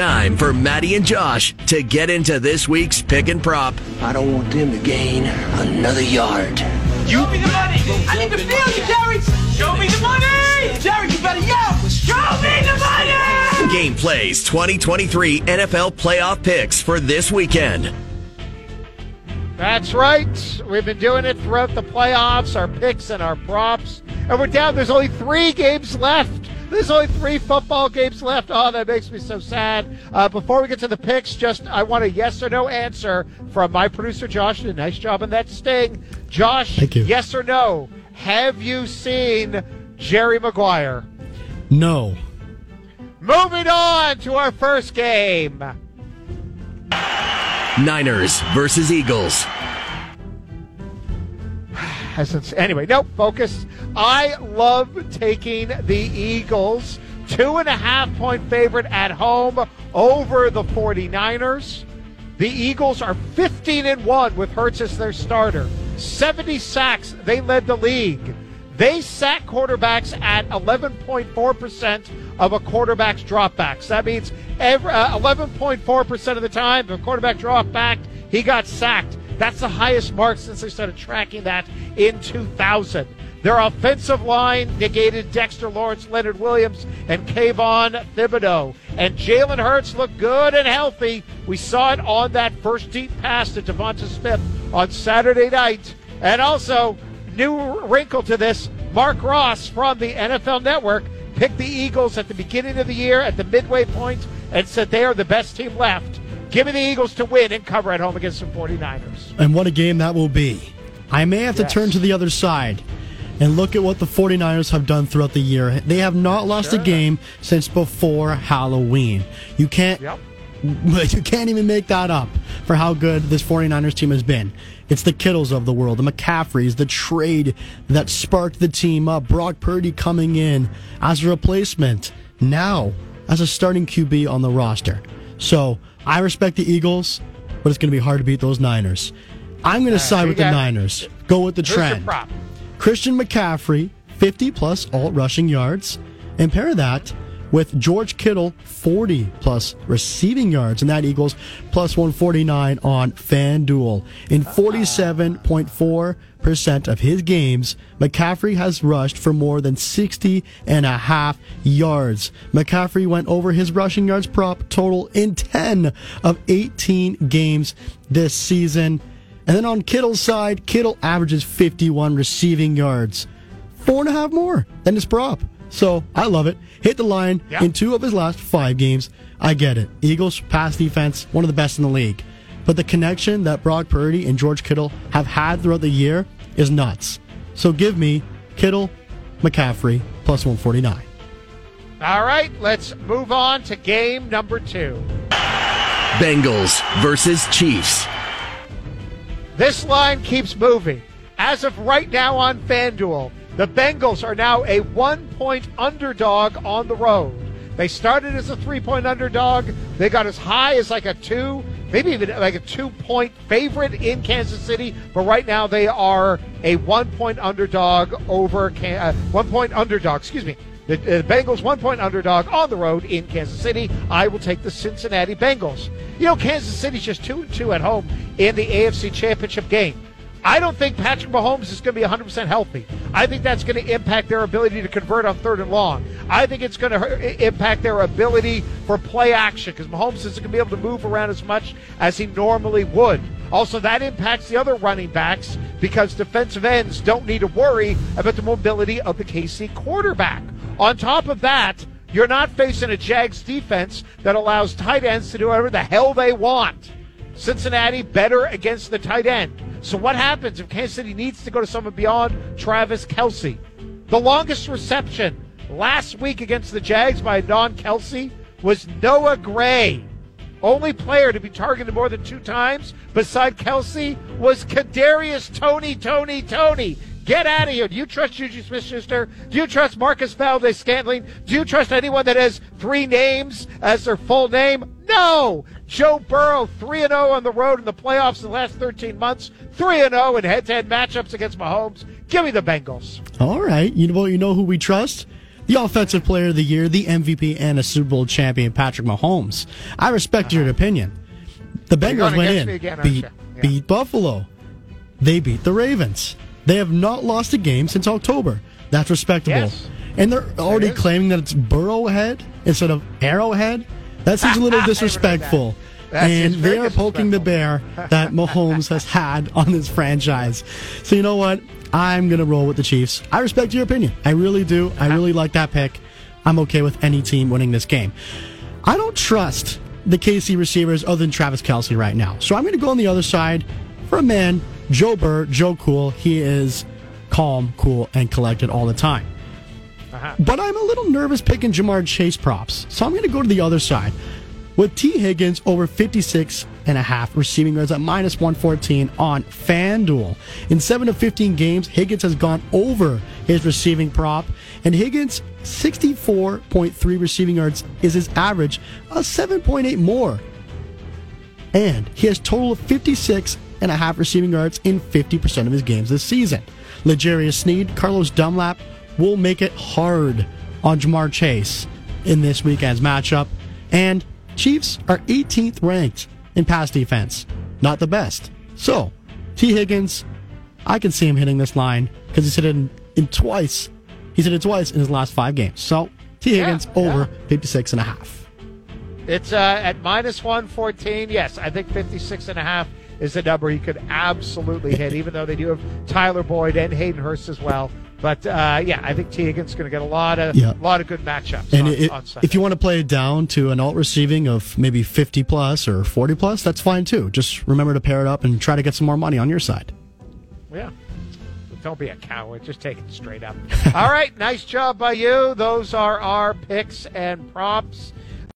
time for Maddie and Josh to get into this week's pick and prop. I don't want them to gain another yard. You me the money. I need to feel you, Jerry. Show me the money. Jerry, you better yell. Show me the money. Game Plays 2023 NFL playoff picks for this weekend. That's right. We've been doing it throughout the playoffs, our picks and our props. And we're down. There's only three games left. There's only three football games left. Oh, that makes me so sad. Uh, before we get to the picks, just I want a yes or no answer from my producer Josh. Did a nice job on that sting. Josh, Thank you. yes or no? Have you seen Jerry Maguire? No. Moving on to our first game. Niners versus Eagles. Hasn't anyway. Nope. Focus. I love taking the Eagles two and a half point favorite at home over the 49ers. The Eagles are 15 and 1 with Hurts as their starter. 70 sacks. They led the league. They sack quarterbacks at 11.4% of a quarterback's dropbacks. That means every, uh, 11.4% of the time, a quarterback dropped back, he got sacked. That's the highest mark since they started tracking that in 2000. Their offensive line negated Dexter Lawrence, Leonard Williams, and Kayvon Thibodeaux. And Jalen Hurts looked good and healthy. We saw it on that first deep pass to Devonta Smith on Saturday night. And also, new wrinkle to this Marc Ross from the NFL Network picked the Eagles at the beginning of the year at the midway point and said they are the best team left. Give me the Eagles to win and cover at home against the 49ers. And what a game that will be. I may have to turn to the other side and look at what the 49ers have done throughout the year. They have not lost Sure. a game since before Halloween. You can't Yep. You can't even make that up for how good this 49ers team has been. It's the Kittles of the world, the McCaffreys, the trade that sparked the team up, Brock Purdy coming in as a replacement, now as a starting QB on the roster. So I respect the Eagles, but it's going to be hard to beat those Niners. I'm going to side with the Niners. Go with the trend. Christian McCaffrey, 50 plus alt rushing yards, and pair that with George Kittle, 40 plus receiving yards, and that equals plus 149 on FanDuel. In 47.4% of his games, McCaffrey has rushed for more than 60 and a half yards. McCaffrey went over his rushing yards prop total in 10 of 18 games this season. And then on Kittle's side, Kittle averages 51 receiving yards. Four and a half more than his prop. So I love it. Hit the line Yeah. in two of his last five games. I get it. Eagles pass defense, one of the best in the league. But the connection that Brock Purdy and George Kittle have had throughout the year is nuts. So give me Kittle, McCaffrey, plus 149. All right, let's move on to game number two. Bengals versus Chiefs. This line keeps moving. As of right now on FanDuel, the Bengals are now a one point underdog on the road. They started as a three point underdog. They got as high as like a two, maybe even like a two point favorite in Kansas City. But right now they are a one point underdog over, uh, one point underdog, excuse me. The, uh, Bengals one point underdog on the road in Kansas City. I will take the Cincinnati Bengals. You know, Kansas City's just two and two at home in the AFC Championship game. I don't think Patrick Mahomes is going to be 100% healthy. I think that's going to impact their ability to convert on third and long. I think it's going to impact their ability for play action because Mahomes isn't going to be able to move around as much as he normally would. Also, that impacts the other running backs because defensive ends don't need to worry about the mobility of the KC quarterback. On top of that, you're not facing a Jags defense that allows tight ends to do whatever the hell they want. Cincinnati better against the tight end. So what happens if Kansas City needs to go to someone beyond Travis Kelce? The longest reception last week against the Jags by non Kelce was Noah Gray. Only player to be targeted more than two times beside Kelce was Kadarius Toney, Toney, Toney. Get out of here. Do you trust Juju Smith Schuster? Do you trust Marcus Valdes Scantling? Do you trust anyone that has three names as their full name? No. Joe Burrow, 3 0 on the road in the playoffs in the last 13 months, 3 0 in head to head matchups against Mahomes. Give me the Bengals. All right. You know, you know who we trust? the Offensive Player of the Year, the MVP, and a Super Bowl champion, Patrick Mahomes. I respect your uh-huh. opinion. The Bengals went in, again, beat. Yeah. beat Buffalo. They beat the Ravens. They have not lost a game since October. That's respectable. Yes. And they're already claiming that it's Burrowhead instead of Arrowhead. That seems a little I heard that. disrespectful. And they are poking the bear that Mahomes has had on this franchise. So you know what? I'm gonna roll with the Chiefs. I respect your opinion. I really do. I really like that pick. I'm okay with any team winning this game. I don't trust the KC receivers other than Travis Kelce right now. So I'm going to go on the other side for a man, Joe Burr, Joe Cool. He is calm, cool, and collected all the time. Uh-huh. But I'm a little nervous picking Ja'Marr Chase props. So I'm going to go to the other side with Tee Higgins over 56 and a half receiving yards at minus 114 on FanDuel. In 7 of 15 games, Higgins has gone over his receiving prop, and Higgins' 64.3 receiving yards is his average, a 7.8 more. And he has total of 56 and a half receiving yards in 50% of his games this season. L'Jarius Sneed, Carlos Dunlap will make it hard on Ja'Marr Chase in this weekend's matchup. And Chiefs are 18th ranked in pass defense. Not the best. So, Tee Higgins, I can see him hitting this line because he's hit it in, in twice. He's hit it twice in his last five games. So, Tee Yeah, Higgins over yeah. 56 and a half. It's uh, at minus 114. Yes, I think 56 and a half is the number he could absolutely hit, even though they do have Tyler Boyd and Hayden Hurst as well. But uh, yeah, I think Tee Higgins is going to get a lot of Yeah. lot of good matchups And on, it, on if you want to play it down to an alt receiving of maybe 50 plus or 40 plus, that's fine too. Just remember to pair it up and try to get some more money on your side. Yeah. Don't be a coward. Just take it straight up. All right. Nice job by you. Those are our picks and props.